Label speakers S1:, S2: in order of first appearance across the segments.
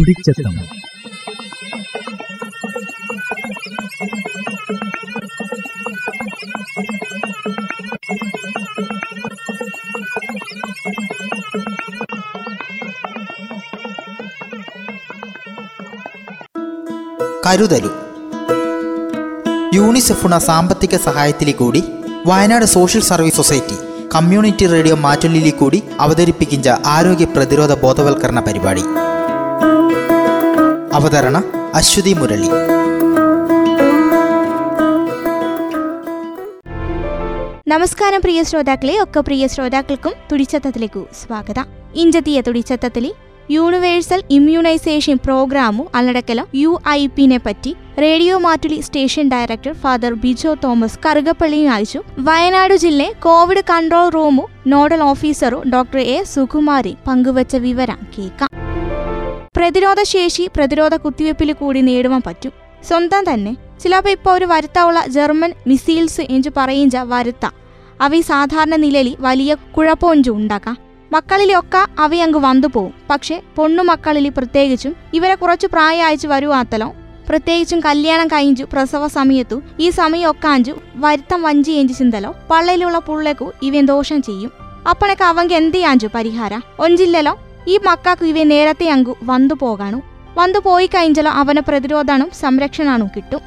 S1: തുടിച്ചെത്തം
S2: കരുതലു. യൂണിസെഫുണ സാമ്പത്തിക സഹായത്തിലെ കൂടി Wayanad social service society community radio മാറ്റൊല്ലിലെ കൂടി അവതരിപ്പിക്കുന്ന ആരോഗ്യ പ്രതിരോധ ബോധവൽക്കരണ പരിപാടി. അവതരണ അശ്വതി മുരളി.
S3: നമസ്കാരം പ്രിയ ശ്രോതാക്കളെ ഒക്കെ പ്രിയ ശ്രോതാക്കൾക്കും തുടിച്ചത്തത്തിലേക്കു സ്വാഗതം. ഇഞ്ചത്തിയ തുടിച്ചത്തത്തിലെ യൂണിവേഴ്സൽ ഇമ്മ്യൂണൈസേഷൻ പ്രോഗ്രാമു അല്ലടക്കലം യു ഐ പിനെ പറ്റി radio Mattoli station director father Bijo Thomas കറുകപ്പള്ളിയും അയച്ചു. വയനാട് ജില്ല Covid control room nodal officer doctor A Sukumari പങ്കുവച്ച വിവരം കേൾക്കാം. പ്രതിരോധ ശേഷി പ്രതിരോധ കുത്തിവയ്പ്പിൽ കൂടി നേടുവാൻ പറ്റും. സ്വന്തം തന്നെ. ചിലപ്പോൾ ഇപ്പോൾ ഒരു വരുത്താവുള്ള ജർമ്മൻ മിസൈൽസ് എന്ന് പറയുന്ന വരുത്ത. അവ സാധാരണ നിലയിൽ വലിയ കുഴപ്പമൊഞ്ചു ഉണ്ടാക്കാം. മക്കളിലൊക്കെ അവ അങ്ങ് വന്നു പോവും. പക്ഷെ പൊണ്ണു മക്കളിൽ പ്രത്യേകിച്ചും ഇവരെ കുറച്ച് പ്രായം വരുവാത്തലോ പ്രത്യേകിച്ചും കല്യാണം കഴിഞ്ഞു പ്രസവ സമയത്തു ഈ സമയമൊക്കെ അഞ്ചു വരുത്തം വഞ്ചി എഞ്ചി ചിന്തലോ പള്ളയിലുള്ള പുള്ളേക്കു ഇവൻ ദോഷം ചെയ്യും. അപ്പണക്ക് അവങ്ക് എന്ത് ചെയ്യാഞ്ചു പരിഹാര? ഒഞ്ചില്ലല്ലോ ഈ മക്കാക്ക് ഇവ നേരത്തെ അങ്കു വന്നു പോകാണു. വന്നു പോയി കഴിഞ്ഞാലോ അവനെ പ്രതിരോധാനും സംരക്ഷണാനും കിട്ടും.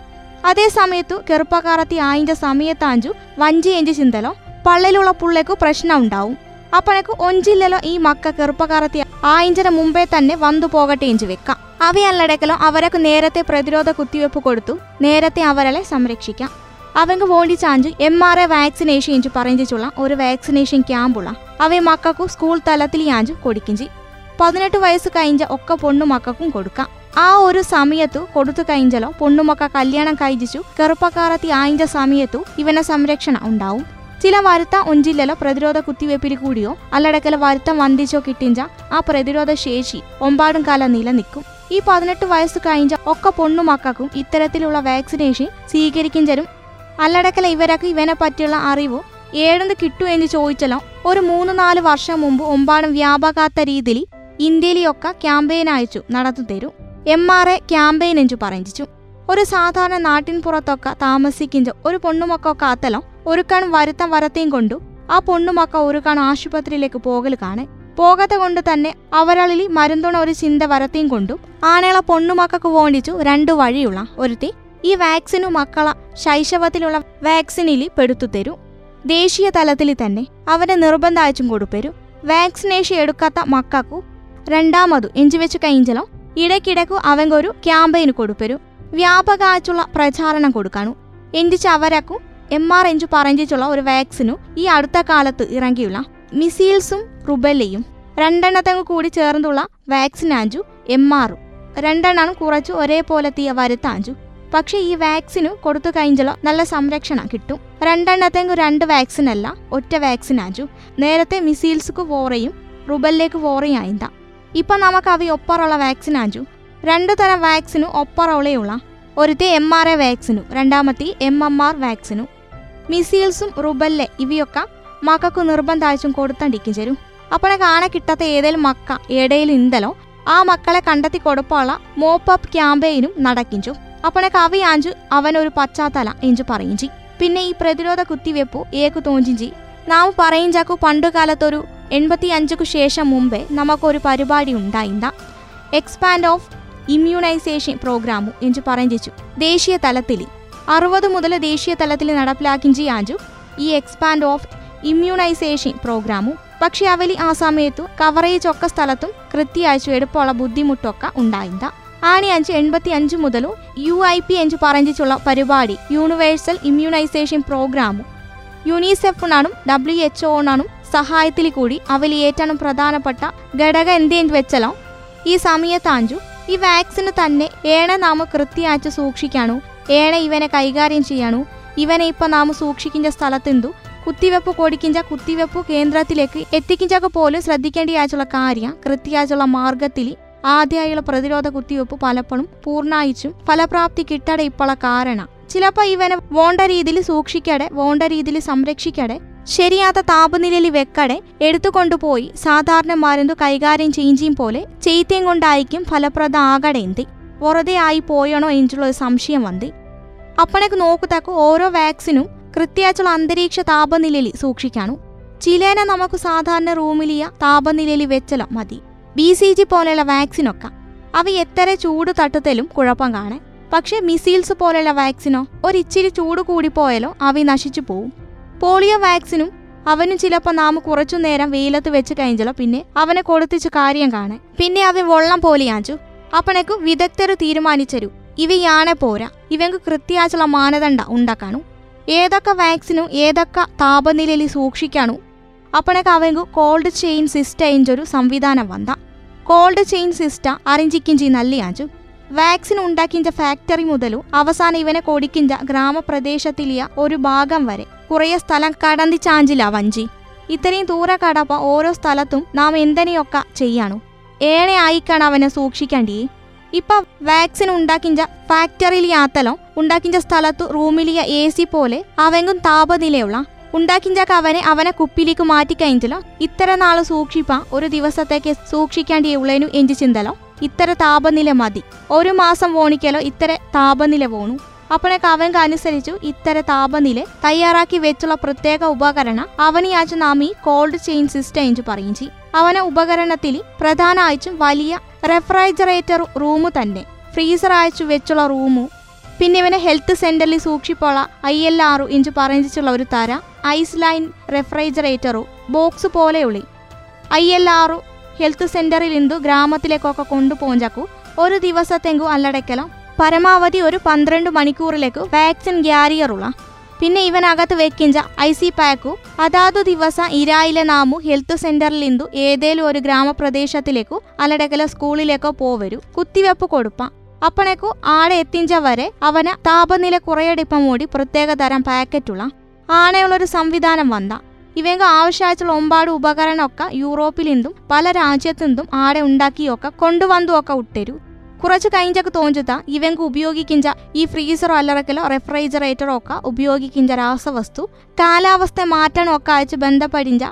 S3: അതേ സമയത്തു കെറുപ്പക്കാരത്തി ആയിഞ്ച സമയത്താഞ്ചു വഞ്ചി എഞ്ചി ചിന്തലോ പള്ളിലുള്ള പുള്ളേക്കു പ്രശ്നം ഉണ്ടാവും. അപ്പനക്ക് ഒഞ്ചില്ലല്ലോ ഈ മക്ക കെറുപ്പക്കാരത്തി ആയിഞ്ചന മുമ്പേ തന്നെ വന്നു പോകട്ടെ എഞ്ചു വെക്കാം. അവയല്ലടക്കലോ അവരക്ക് നേരത്തെ പ്രതിരോധ കുത്തിവെപ്പ് കൊടുത്തു നേരത്തെ അവരെ സംരക്ഷിക്കാം. അവങ്ക് വോണ്ടി ചാഞ്ചു എം ആർ എ വാക്സിനേഷൻ എഞ്ചു പറഞ്ഞിട്ടുള്ള ഒരു വാക്സിനേഷൻ ക്യാമ്പുള്ള അവയെ മക്കൾക്കു സ്കൂൾ തലത്തിൽ യാഞ്ചു കൊടുക്കിഞ്ചി. പതിനെട്ട് വയസ്സ് കഴിഞ്ഞ ഒക്കെ പൊണ്ണുമക്കും കൊടുക്കാം. ആ ഒരു സമയത്തു കൊടുത്തു കഴിഞ്ഞാലോ പൊണ്ണുമക്ക കല്യാണം കഴിച്ചു കറുപ്പക്കാരത്തി ആയിഞ്ച സമയത്തു ഇവനെ സംരക്ഷണം ഉണ്ടാവും. ചില വരുത്ത ഒഞ്ചില്ലലോ പ്രതിരോധ കുത്തിവെപ്പിൽ കൂടിയോ അല്ലടക്കല വരുത്തം വന്ദിച്ചോ കിട്ടിഞ്ച ആ പ്രതിരോധ ശേഷി ഒമ്പാടും കാലം നിലനിൽക്കും. ഈ പതിനെട്ട് വയസ്സ് കഴിഞ്ഞ ഒക്കെ പൊണ്ണുമക്കും ഇത്തരത്തിലുള്ള വാക്സിനേഷൻ സ്വീകരിക്കുന്നതും അല്ലടക്കല ഇവരൊക്കെ ഇവനെ പറ്റിയുള്ള അറിവ് ഏഴന്ന് കിട്ടു എന്ന് ചോദിച്ചാലോ ഒരു മൂന്ന് നാല് വർഷം മുമ്പ് ഒമ്പാടും വ്യാപകാത്ത രീതിയിൽ ഇന്ത്യയിലൊക്കെ ക്യാമ്പയിൻ അയച്ചു നടത്തി തരൂ. എം ആർ എ ക്യാമ്പയിൻ എഞ്ചു പറഞ്ചിച്ചു. ഒരു സാധാരണ നാട്ടിൻ പുറത്തൊക്കെ താമസിക്കുന്ന ഒരു പൊണ്ണുമക്കൊക്കെ ഒരു കൺ വരുത്തം വരത്തേം കൊണ്ടു. ആ പൊണ്ണുമൊക്കെ ഒരു കൺ ആശുപത്രിയിലേക്ക് പോകൽ കാണേ. പോകാത്ത കൊണ്ട് തന്നെ അവരളിൽ മരുന്നുണ ഒരു ചിന്ത വരത്തേം കൊണ്ടു. ആണേള പൊണ്ണുമക്കൾക്ക് വേണ്ടിച്ചു രണ്ടു വഴിയുള്ള. ഒരുത്തി ഈ വാക്സിനു മക്കള ശൈശവത്തിലുള്ള വാക്സിനിൽ പെടുത്തു തരൂ. ദേശീയ തലത്തിൽ തന്നെ അവരെ നിർബന്ധം കൊടുപ്പരും വാക്സിനേഷൻ എടുക്കാത്ത മക്കൾക്കു രണ്ടാമതു എഞ്ചുവെച്ചു കഴിഞ്ഞാലും ഇടയ്ക്കിടയ്ക്കു അവങ്കൊരു ക്യാമ്പയിന് കൊടുപ്പരു. വ്യാപകമായിട്ടുള്ള പ്രചാരണം കൊടുക്കാനു. എഞ്ചിച്ച് അവരക്കും എം ആർ എഞ്ചു പറഞ്ഞിട്ടുള്ള ഒരു വാക്സിനു ഈ അടുത്ത കാലത്ത് ഇറങ്ങിയുള്ള മിസീൽസും റുബല്ലയും. രണ്ടെണ്ണത്തങ്ങ് കൂടി ചേർന്നുള്ള വാക്സിൻ വാക്സിനാഞ്ചു എം ആറും. രണ്ടെണ്ണം കുറച്ചു ഒരേപോലെത്തിയ വരുത്താഞ്ചു. പക്ഷെ ഈ വാക്സിനു കൊടുത്തു കഴിഞ്ഞാലോ നല്ല സംരക്ഷണം കിട്ടും. രണ്ടെണ്ണത്തെങ്കു രണ്ട് വാക്സിൻ അല്ല ഒറ്റ വാക്സിൻ ആഞ്ചു നേരത്തെ മിസീൽസുക്ക് വോറയും റുബല്ലേക്ക് വോറയും ആയിന്താ ഇപ്പൊ നമുക്ക് അവ ഒപ്പറുള്ള വാക്സിൻ ആഞ്ചു രണ്ടു തരം വാക്സിനു ഒപ്പറുള്ളയുള്ള. ഒരുത്തെ എം ആർ എ വാക്സിനു രണ്ടാമത്തെ എം എം ആർ വാക്സിനു. മിസീൽസും റുബല്ലെ ഇവയൊക്കെ മക്കൾക്ക് നിർബന്ധാഴ്ചയും കൊടുത്തണ്ടിക്കും ചേരും. അപ്പോഴെ കാണാൻ കിട്ടാത്ത ഏതെങ്കിലും മക്ക എടയിലും ഇന്തലോ ആ മക്കളെ കണ്ടെത്തി കൊടുപ്പുള്ള മോപ്പപ്പ് ക്യാമ്പയിനും നടക്കിഞ്ചു അപ്പോഴെ ആഞ്ചു അവനൊരു പശ്ചാത്തല എഞ്ചു പറയും പറയിഞ്ചി പിന്നെ ഈ പ്രതിരോധ കുത്തിവെപ്പ് ഏക്കു തോഞ്ചിഞ്ചി നാം ചാക്കു പണ്ടുകാലത്തൊരു എൺപത്തി അഞ്ചുക്കു ശേഷം മുമ്പേ നമുക്കൊരു പരിപാടി ഉണ്ടായിന്ത എക്സ്പാൻഡ് ഓഫ് ഇമ്മ്യൂണൈസേഷൻ പ്രോഗ്രാമു എന്ന് പറഞ്ഞിച്ചു. ദേശീയ തലത്തിൽ അറുപത് മുതൽ ദേശീയ തലത്തിൽ നടപ്പിലാക്കിഞ്ചി ആഞ്ചു ഈ എക്സ്പാൻഡ് ഓഫ് ഇമ്മ്യൂണൈസേഷൻ പ്രോഗ്രാമു പക്ഷെ അവലി ആ സമയത്തു കവറേജ് ഒക്കെ സ്ഥലത്തും കൃത്യമാച്ചു എടുപ്പുള്ള ബുദ്ധിമുട്ടൊക്കെ ഉണ്ടായിന്ത ആണി അഞ്ച് എൺപത്തി അഞ്ച് മുതലും യു ഐ പി അഞ്ച് പറഞ്ഞിട്ടുള്ള പരിപാടി യൂണിവേഴ്സൽ ഇമ്മ്യൂണൈസേഷൻ പ്രോഗ്രാമു യുണിസെഫിനാണും ഡബ്ല്യു എച്ച് ഒണാണും സഹായത്തിൽ കൂടി അവൽ ഏറ്റവും പ്രധാനപ്പെട്ട ഘടകം എന്തെന്ന് വെച്ചാലോ. ഈ സമയത്താഞ്ചു ഈ വാക്സിന് തന്നെ ഏണ നാമ കൃത്യമായിട്ട് സൂക്ഷിക്കാനു ഏണ ഇവനെ കൈകാര്യം ചെയ്യാനു ഇവനെ ഇപ്പൊ നാം സൂക്ഷിക്കുന്ന സ്ഥലത്തെന്തു കുത്തിവെപ്പ് കൊടുക്കിഞ്ച കുത്തിവെപ്പ് കേന്ദ്രത്തിലേക്ക് എത്തിക്കിഞ്ചൊക്കെ പോലും ശ്രദ്ധിക്കേണ്ടിയാച്ചുള്ള കാര്യം കൃത്യമായിട്ടുള്ള മാർഗത്തിൽ ആദ്യമായുള്ള പ്രതിരോധ കുത്തിവെപ്പ് പലപ്പോഴും പൂർണായിച്ചും ഫലപ്രാപ്തി കിട്ടടെ ഇപ്പോഴുള്ള കാരണം. ചിലപ്പോൾ ഇവനെ വേണ്ട രീതിയിൽ സൂക്ഷിക്കടെ വേണ്ട രീതിയിൽ സംരക്ഷിക്കടെ ശരിയാത്ത താപനിലയിൽ വെക്കടെ എടുത്തുകൊണ്ടുപോയി സാധാരണ മരുന്ന് കൈകാര്യം ചെയ്യും പോലെ ചെയ്ത്തേം കൊണ്ടായിരിക്കും ഫലപ്രദ ആകടേന്തി വെറുതെ ആയി പോയണോ എന്നുള്ള സംശയം വന്തി അപ്പണക്ക് നോക്കുതക്ക ഓരോ വാക്സിനും കൃത്യമായിട്ടുള്ള അന്തരീക്ഷ താപനിലയിൽ സൂക്ഷിക്കാണു. ചിലേന നമുക്ക് സാധാരണ റൂമിലിയ താപനിലയിൽ വെച്ചല്ലോ മതി. ബി സി ജി പോലെയുള്ള വാക്സിനൊക്കെ. അവ എത്ര ചൂട് തട്ടുത്തലും കുഴപ്പം കാണേ. പക്ഷേ മിസൈൽസ് പോലെയുള്ള വാക്സിനോ ഒരിച്ചിരി ചൂട് കൂടിപ്പോയാലോ അവ നശിച്ചു പോവും. പോളിയോ വാക്സിനും അവനും ചിലപ്പോൾ നാം കുറച്ചു നേരം വെയിലത്ത് വെച്ച് കഴിഞ്ഞല്ലോ. പിന്നെ അവനെ കൊടുത്തിച്ച് കാര്യം കാണേ പിന്നെ അവൻ വെള്ളം പോലെയാച്ചു അപ്പണക്ക് വിദഗ്ധർ തീരുമാനിച്ചരു. ഇവയാണെ പോരാ. ഇവങ്ക് കൃത്യമായിട്ടുള്ള മാനദണ്ഡ ഉണ്ടാക്കാണു. ഏതൊക്കെ വാക്സിനും ഏതൊക്കെ താപനിലയിൽ സൂക്ഷിക്കാണു. അപ്പണക്ക് അവങ്ക് കോൾഡ് ചെയിൻ സിസ്റ്റ എഞ്ചൊരു സംവിധാനം വന്ന. കോൾഡ് ചെയിൻ സിസ്റ്റ അറിഞ്ചിക്കിഞ്ചി നല്ലിയാച്ചു വാക്സിൻ ഉണ്ടാക്കിഞ്ച ഫാക്ടറി മുതലും അവസാനം ഇവനെ കൊടിക്കിഞ്ച ഗ്രാമപ്രദേശത്തിലിയ ഒരു ഭാഗം വരെ. കുറേ സ്ഥലം കടന്തി ചാഞ്ചില്ല വഞ്ചി. ഇത്രയും ദൂരെ കടപ്പ ഓരോ സ്ഥലത്തും നാം എന്തിനെയൊക്കെ ചെയ്യാണു. ഏണെ ആയിക്കാണ് അവനെ സൂക്ഷിക്കേണ്ടിയേ ഇപ്പൊ വാക്സിൻ ഉണ്ടാക്കിഞ്ച ഫാക്ടറിയിൽ ആത്തലോ ഉണ്ടാക്കിഞ്ച സ്ഥലത്തു റൂമിലിയ എ സി പോലെ അവങ്കും താപനിലയുള്ള ഉണ്ടാക്കിഞ്ചാക്ക് അവനെ അവനെ കുപ്പിയിലേക്ക് മാറ്റിക്കഴിഞ്ഞല്ലോ ഇത്ര നാൾ സൂക്ഷിപ്പ ഒരു ദിവസത്തേക്ക് സൂക്ഷിക്കേണ്ടിയുള്ളതിനു എഞ്ചി ചിന്തലോ. ഇത്ര താപനില മതി. ഒരു മാസം വോണിക്കലോ ഇത്ര താപനില പോണു അപ്പോഴേക്ക് അവൻക്ക് അനുസരിച്ചു ഇത്തര താപനില തയ്യാറാക്കി വെച്ചുള്ള പ്രത്യേക ഉപകരണ അവനിയാച്ച നാമി കോൾഡ് ചെയിൻ സിസ്റ്റം എന്ന് പറയും ചെയ്യും. അവന ഉപകരണത്തിൽ പ്രധാന ആഴ്ചും വലിയ റെഫ്രിജറേറ്റർ റൂമ് തന്നെ ഫ്രീസർ അയച്ചു വെച്ചുള്ള റൂമു പിന്നെ ഇവനെ ഹെൽത്ത് സെന്ററിൽ സൂക്ഷിപ്പോള ഐ എൽ ആറു ഇഞ്ച് പറഞ്ഞിട്ടുള്ള ഒരു തര ഐസ് ലൈൻ റെഫ്രിജറേറ്ററു ബോക്സ് പോലെയുള്ളി ഐ എൽ ആറു ഹെൽത്ത് സെന്ററിൽ നിന്നും ഗ്രാമത്തിലേക്കൊക്കെ കൊണ്ടുപോഞ്ചാക്കു ഒരു ദിവസത്തെങ്കു അല്ലടയ്ക്കലം പരമാവധി ഒരു പന്ത്രണ്ട് മണിക്കൂറിലേക്ക് വാക്സിൻ ഗ്യാരിയറുള്ള പിന്നെ ഇവനകത്ത് വെക്കിഞ്ച ഐ സി പാക്കു അതാതു ദിവസം ഇരായിലെ നാമു ഹെൽത്ത് സെന്ററിൽ നിന്നു ഏതേലും ഒരു ഗ്രാമപ്രദേശത്തിലേക്കു അല്ലടക്കല സ്കൂളിലേക്കോ പോവരു. കുത്തിവെപ്പ് കൊടുപ്പാം. അപ്പണേക്കു ആടെ എത്തിഞ്ച വരെ അവന് താപനില കുറയടിപ്പം മൂടി പ്രത്യേക തരം പാക്കറ്റുള്ള ആണെയുള്ളൊരു സംവിധാനം വന്ന. ഇവങ്ക ആവശ്യമായിട്ടുള്ള ഒമ്പാട് ഉപകരണമൊക്കെ യൂറോപ്പിൽ നിന്നും പല രാജ്യത്തു നിന്നും ആടെ ഉണ്ടാക്കിയൊക്കെ കൊണ്ടുവന്നു ഒക്കെ ഇട്ടരു കുറച്ച് കഴിഞ്ഞൊക്കെ തോഞ്ചുത്ത ഇവങ്ക ഉപയോഗിക്കിഞ്ച ഈ ഫ്രീസറോ അല്ലറക്കലോ റെഫ്രിജറേറ്ററോ ഒക്കെ ഉപയോഗിക്കിഞ്ച രാസവസ്തു. കാലാവസ്ഥ മാറ്റണമൊക്കെ അയച്ച് ബന്ധപ്പെടിഞ്ച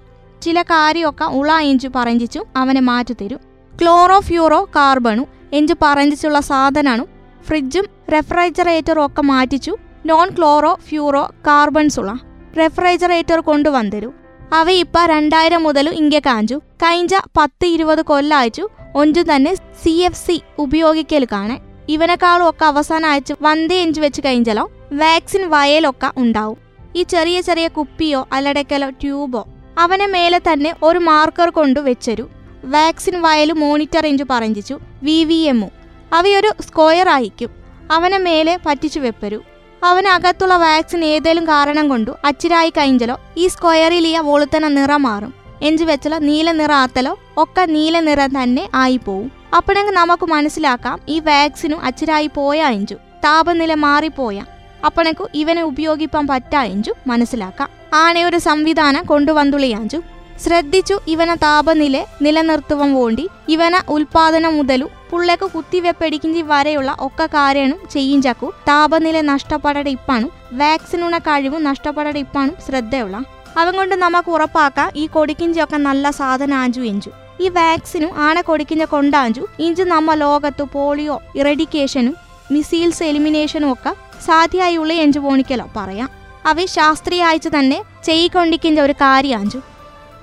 S3: ചില കാര്യമൊക്കെ ഉള എഞ്ചു പറഞ്ഞിച്ചു അവനെ മാറ്റി തരും. ക്ലോറോ ഫ്യൂറോ കാർബണു എഞ്ചു പറഞ്ഞിച്ചുള്ള സാധനമാണ് ഫ്രിഡ്ജും റെഫ്രിജറേറ്ററും ഒക്കെ മാറ്റിച്ചു. നോൺ ക്ലോറോ ഫ്യൂറോ കാർബൺസ് ഉള്ള റെഫ്രിജറേറ്റർ കൊണ്ടുവന്നിരും അവ ഇപ്പ രണ്ടായിരം മുതൽ ഇങ്ങ കാഞ്ചു കഴിഞ്ഞ പത്ത് ഇരുപത് കൊല്ലയച്ചു. ഒഞ്ചു തന്നെ സി എഫ് സി ഉപയോഗിക്കൽ കാണെ ഇവനെക്കാളും ഒക്കെ അവസാനം അയച്ച് വന്തി എഞ്ച് വെച്ച് കഴിഞ്ഞാലോ വാക്സിൻ വയലൊക്കെ ഉണ്ടാവും. ഈ ചെറിയ ചെറിയ കുപ്പിയോ അല്ലടക്കലോ ട്യൂബോ അവനെ മേലെ തന്നെ ഒരു മാർക്കർ കൊണ്ട് വെച്ചരു വാക്സിൻ വയൽ മോണിറ്റർ എഞ്ചു പറഞ്ഞിച്ചു വി വി എമ്മു അവയൊരു സ്ക്വയർ ആയിക്കും അവനെ മേലെ പറ്റിച്ചു വെപ്പരു. അവനകത്തുള്ള വാക്സിൻ ഏതെങ്കിലും കാരണം കൊണ്ടു അച്ചിരായി കഴിഞ്ഞാലോ ഈ സ്ക്വയറിൽ ഈ വോളുത്തന നിറം മാറും എഞ്ചു വെച്ചലോ നീല നിറ ആത്തലോ ഒക്കെ നീല നിറം തന്നെ ആയിപ്പോവും. അപ്പോഴെങ്കിൽ നമുക്ക് മനസ്സിലാക്കാം ഈ വാക്സിനും അച്ചിരായി പോയ എഞ്ചു. താപനില മാറിപ്പോയ. അപ്പണക്കു ഇവനെ ഉപയോഗിപ്പാൻ പറ്റാ എഞ്ചു മനസ്സിലാക്കാം. ആണെ ഒരു സംവിധാനം കൊണ്ടുവന്നുള്ളിയാഞ്ചു ശ്രദ്ധിച്ചു ഇവന താപനില നിലനിർത്തുവാൻ വേണ്ടി ഇവന ഉൽപാദനം മുതലു പുള്ളേക്ക് കുത്തിവെപ്പടിക്കിഞ്ചി വരെയുള്ള ഒക്കെ കാര്യവും ചെയ്യിഞ്ചാക്കു താപനില നഷ്ടപ്പെടയുടെ ഇപ്പാണും വാക്സിനുള്ള കഴിവും നഷ്ടപ്പെടയുടെ ഇപ്പാണും ശ്രദ്ധയുള്ള. അവൻ കൊണ്ട് നമുക്ക് ഉറപ്പാക്കാം ഈ കൊടിക്കിഞ്ചൊക്കെ നല്ല സാധനം ആഞ്ചു എഞ്ചു ഈ വാക്സിനും ആന കൊടിക്കിഞ്ച കൊണ്ടാഞ്ചു ഇഞ്ചു നമ്മ ലോകത്ത് പോളിയോ ഇറഡിക്കേഷനും മിസൈൽസ് എലിമിനേഷനും ഒക്കെ സാധ്യമായുള്ള എഞ്ചു പോണിക്കലോ പറയാം. അവ ശാസ്ത്രീയമായിട്ട് തന്നെ ചെയ്യിക്കൊണ്ടിക്കിഞ്ച ഒരു കാര്യാഞ്ചു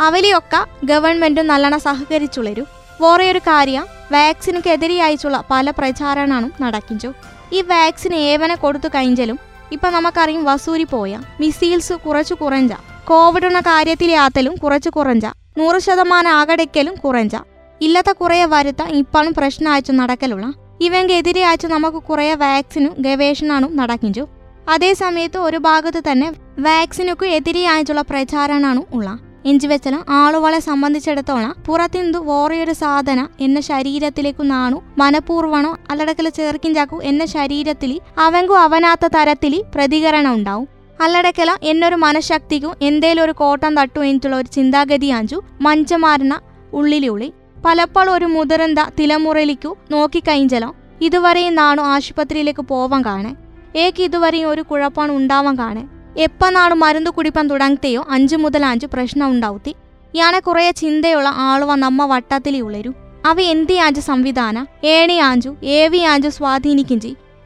S3: അവലെയൊക്കെ ഗവൺമെന്റും നല്ലോണം സഹകരിച്ചുള്ളൊരു വേറെ ഒരു കാര്യം വാക്സിനുക്കെതിരെയായിട്ടുള്ള പല പ്രചാരണങ്ങളും നടക്കിഞ്ചു. ഈ വാക്സിൻ ഏവനെ കൊടുത്തു കഴിഞ്ഞാലും ഇപ്പൊ നമുക്കറിയും വസൂരി പോയ മിസൈൽസ് കുറച്ചു കുറഞ്ഞ കോവിഡുന്ന കാര്യത്തിൽ യാത്തലും കുറച്ച് കുറഞ്ഞ നൂറ് ശതമാനം ആകടയ്ക്കലും കുറഞ്ഞ ഇല്ലാത്ത കുറേ വരുത്ത ഇപ്പോഴും പ്രശ്നമായിച്ചു നടക്കലുള്ള. ഇവങ്കെതിരെ അയച്ച് നമുക്ക് കുറേ വാക്സിനും ഗവേഷണവും നടക്കിഞ്ചു. അതേസമയത്ത് ഒരു ഭാഗത്ത് തന്നെ വാക്സിനുക്ക് അയച്ചുള്ള പ്രചാരണമാണ് ഉള്ള. എഞ്ചുവെച്ചല ആളുകളെ സംബന്ധിച്ചിടത്തോളം പുറത്തിന്തു വേറെയൊരു സാധന എന്ന ശരീരത്തിലേക്കു നാണു മനഃപൂർവണോ അല്ലടക്കൽ ചേർക്കിഞ്ചാക്കു എന്ന ശരീരത്തിൽ അവങ്കു അവനാത്ത തരത്തിൽ പ്രതികരണം ഉണ്ടാവും അല്ലടക്കല എന്നൊരു മനഃശക്തിക്കും എന്തേലും ഒരു കോട്ടം തട്ടു എന്നുള്ള ഒരു ചിന്താഗതിയാഞ്ചു മഞ്ചമാരണ ഉള്ളിലുള്ളി പലപ്പോഴും ഒരു മുതിർന്ന തിലമുറയിലേക്കു നോക്കിക്കഴിഞ്ഞലോ ഇതുവരെയും നാണു ആശുപത്രിയിലേക്ക് പോവാൻ കാണേ. ഏക്ക് ഇതുവരെയും ഒരു കുഴപ്പമാണ് ഉണ്ടാവാൻ കാണേ. എപ്പോൾ നാണു മരുന്ന് കുടിപ്പാൻ തുടങ്ങത്തെയോ അഞ്ചു മുതൽ അഞ്ചു പ്രശ്നം ഉണ്ടാവത്തി. ഇയാളെ കുറേ ചിന്തയുള്ള ആളുവ നമ്മ വട്ടത്തിലേ ഉള്ളരു അവ എന്തിയാഞ്ചു സംവിധാന? ഏണിയാഞ്ചു ഏവിയാഞ്ചു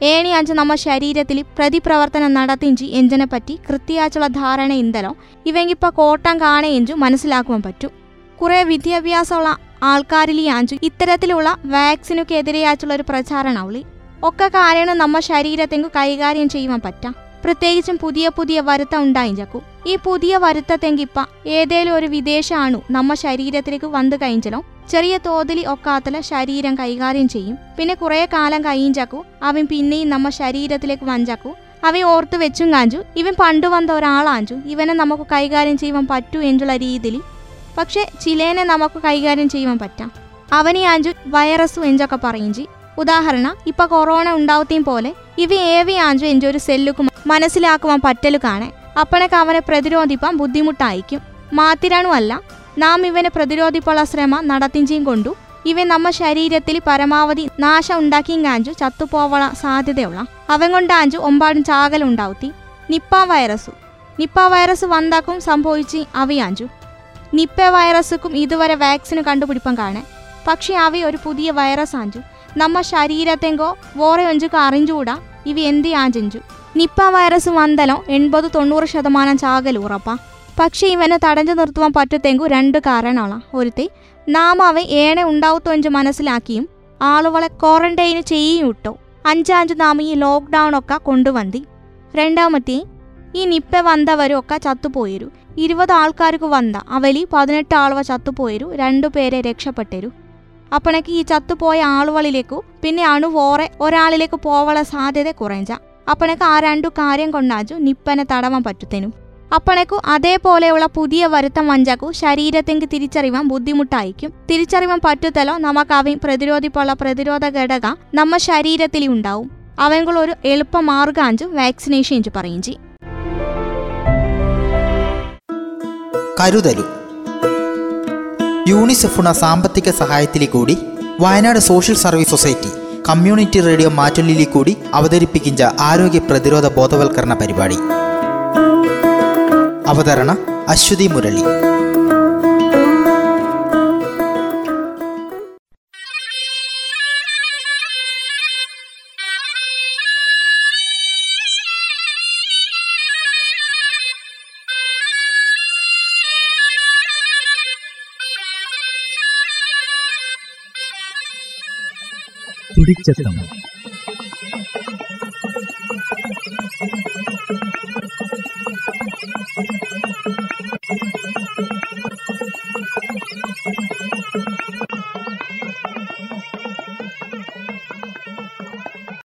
S3: സ്വാധീനിക്കിഞ്ചി അഞ്ച് നമ്മ ശരീരത്തിൽ പ്രതിപ്രവർത്തനം നടത്തിഞ്ചി എഞ്ചിനെ പറ്റി കൃത്യാച്ചുള്ള ധാരണ ഇന്തലോ. ഇവങ്കിപ്പ കോട്ടം കാണേഞ്ചു മനസ്സിലാക്കുവാൻ പറ്റും. കുറേ വിദ്യാഭ്യാസമുള്ള ആൾക്കാരിലെയാഞ്ചു ഇത്തരത്തിലുള്ള വാക്സിനൊക്കെ വാക്സിനുക്കെതിരെയാച്ചുള്ള ഒരു പ്രചാരണാവളി ഒക്കെ കാരണം നമ്മ ശരീരത്തെങ്കു കൈകാര്യം ചെയ്യുവാൻ പറ്റാം. പ്രത്യേകിച്ചും പുതിയ പുതിയ വരുത്ത ഉണ്ടായിഞ്ചക്കു. ഈ പുതിയ വരുത്തത്തെങ്കിപ്പ ഏതേലും ഒരു വിദേശ അണു നമ്മ ശരീരത്തിലേക്ക് വന്നു കഴിഞ്ഞലോ ചെറിയ തോതിൽ ഒക്കാത്തല ശരീരം കൈകാര്യം ചെയ്യും. പിന്നെ കുറേ കാലം കയ്യിഞ്ചാക്കു അവൻ പിന്നെയും നമ്മ ശരീരത്തിലേക്ക് വഞ്ചാക്കു അവൻ ഓർത്ത് വെച്ചും കാഞ്ചു ഇവൻ പണ്ടു വന്ന ഒരാളാഞ്ചു. ഇവനെ നമുക്ക് കൈകാര്യം ചെയ്യുവാൻ പറ്റൂ എന്നുള്ള രീതിയിൽ. പക്ഷെ ചിലേനെ നമുക്ക് കൈകാര്യം ചെയ്യുവാൻ പറ്റാം. അവനെ ആഞ്ചു വൈറസു എഞ്ചൊക്കെ പറയും ചെയ് ഉദാഹരണ ഇപ്പൊ കൊറോണ ഉണ്ടാവത്തെയും പോലെ ഇവ ഏവി ആഞ്ചു എന്റെ ഒരു സെല്ലുക്ക് മനസ്സിലാക്കുവാൻ പറ്റലു കാണേ. അപ്പണക്ക് അവനെ പ്രതിരോധിപ്പാൻ ബുദ്ധിമുട്ടായിരിക്കും മാത്തിരണുമല്ല നാം ഇവനെ പ്രതിരോധിപ്പുള്ള ശ്രമം നടത്തിഞ്ചിയും കൊണ്ടു. ഇവ നമ്മ ശരീരത്തിൽ പരമാവധി നാശം ഉണ്ടാക്കിയും കാഞ്ചു ചത്തുപോവള സാധ്യതയുള്ള. അവൻ കൊണ്ടാഞ്ചു ഒമ്പാടും ചാകലുണ്ടാവുത്തി നിപ്പ വൈറസു. നിപ്പ വൈറസ് വന്നാക്കും സംഭവിച്ച് അവയാഞ്ചു നിപ്പ വൈറസുക്കും ഇതുവരെ വാക്സിന് കണ്ടുപിടിപ്പം കാണേ. പക്ഷേ അവ ഒരു പുതിയ വൈറസ് ആഞ്ചു നമ്മ ശരീരത്തെങ്കോ വേറെ ഒഞ്ചുക്ക് അറിഞ്ചുകൂടാ ഇവ എന്തി ആഞ്ചഞ്ചു നിപ്പ വൈറസ് വന്നലോ എൺപത് തൊണ്ണൂറ് ശതമാനം ചാകൽ ഉറപ്പാ. പക്ഷെ ഇവനെ തടഞ്ഞു നിർത്തുവാൻ പറ്റത്തെങ്കു രണ്ട് കാരണമാണ് ഒരുത്തി നാം അവ ഏണെ ഉണ്ടാവത്തുവെഞ്ച് മനസ്സിലാക്കിയും ആളുകളെ ക്വാറന്റൈന് ചെയ്യും ഇട്ടോ. അഞ്ചാഞ്ച് നാം ഈ ലോക്ക്ഡൗൺ ഒക്കെ കൊണ്ടുവന്തി. രണ്ടാമത്തെ ഈ നിപ്പ വന്നവരും ഒക്കെ ചത്തുപോയിരു. ഇരുപത് ആൾക്കാർക്ക് വന്ന അവലി പതിനെട്ട് ആളുവ ചത്തുപോയിരു. രണ്ടുപേരെ രക്ഷപ്പെട്ടരു. അപ്പണക്ക് ഈ ചത്തുപോയ ആളുകളിലേക്കു പിന്നെ അണു വേറെ ഒരാളിലേക്ക് പോവാനുള്ള സാധ്യത കുറഞ്ഞ അപ്പണക്ക് ആ രണ്ടു കാര്യം കൊണ്ടാച്ചു നിപ്പനെ തടവാൻ പറ്റുത്തേനും. അപ്പണക്കു അതേപോലെയുള്ള പുതിയ വരുത്തം വഞ്ചക്കു ശരീരത്തെങ്ക് തിരിച്ചറിവാൻ ബുദ്ധിമുട്ടായിരിക്കും. തിരിച്ചറിവാൻ പറ്റുത്തലോ നമുക്ക് അവൻ പ്രതിരോധിപ്പുള്ള പ്രതിരോധ ഘടക നമ്മ ശരീരത്തിൽ ഉണ്ടാവും. അവങ്കളൊരു എളുപ്പ മാർഗാഞ്ചു വാക്സിനേഷൻ പറയും ചെയ്യും.
S2: കരുതലു. യൂണിസെഫുണ സാമ്പത്തിക സഹായത്തിലെ കൂടി Wayanad social service society community radio മാറ്റൊല്ലിലെ കൂടി അവതരിപ്പിക്കുന്ന ആരോഗ്യ പ്രതിരോധ ബോധവൽക്കരണ പരിപാടി. അവതരണ അശ്വതി മുരളി.
S1: തുടിച്ചെത്തം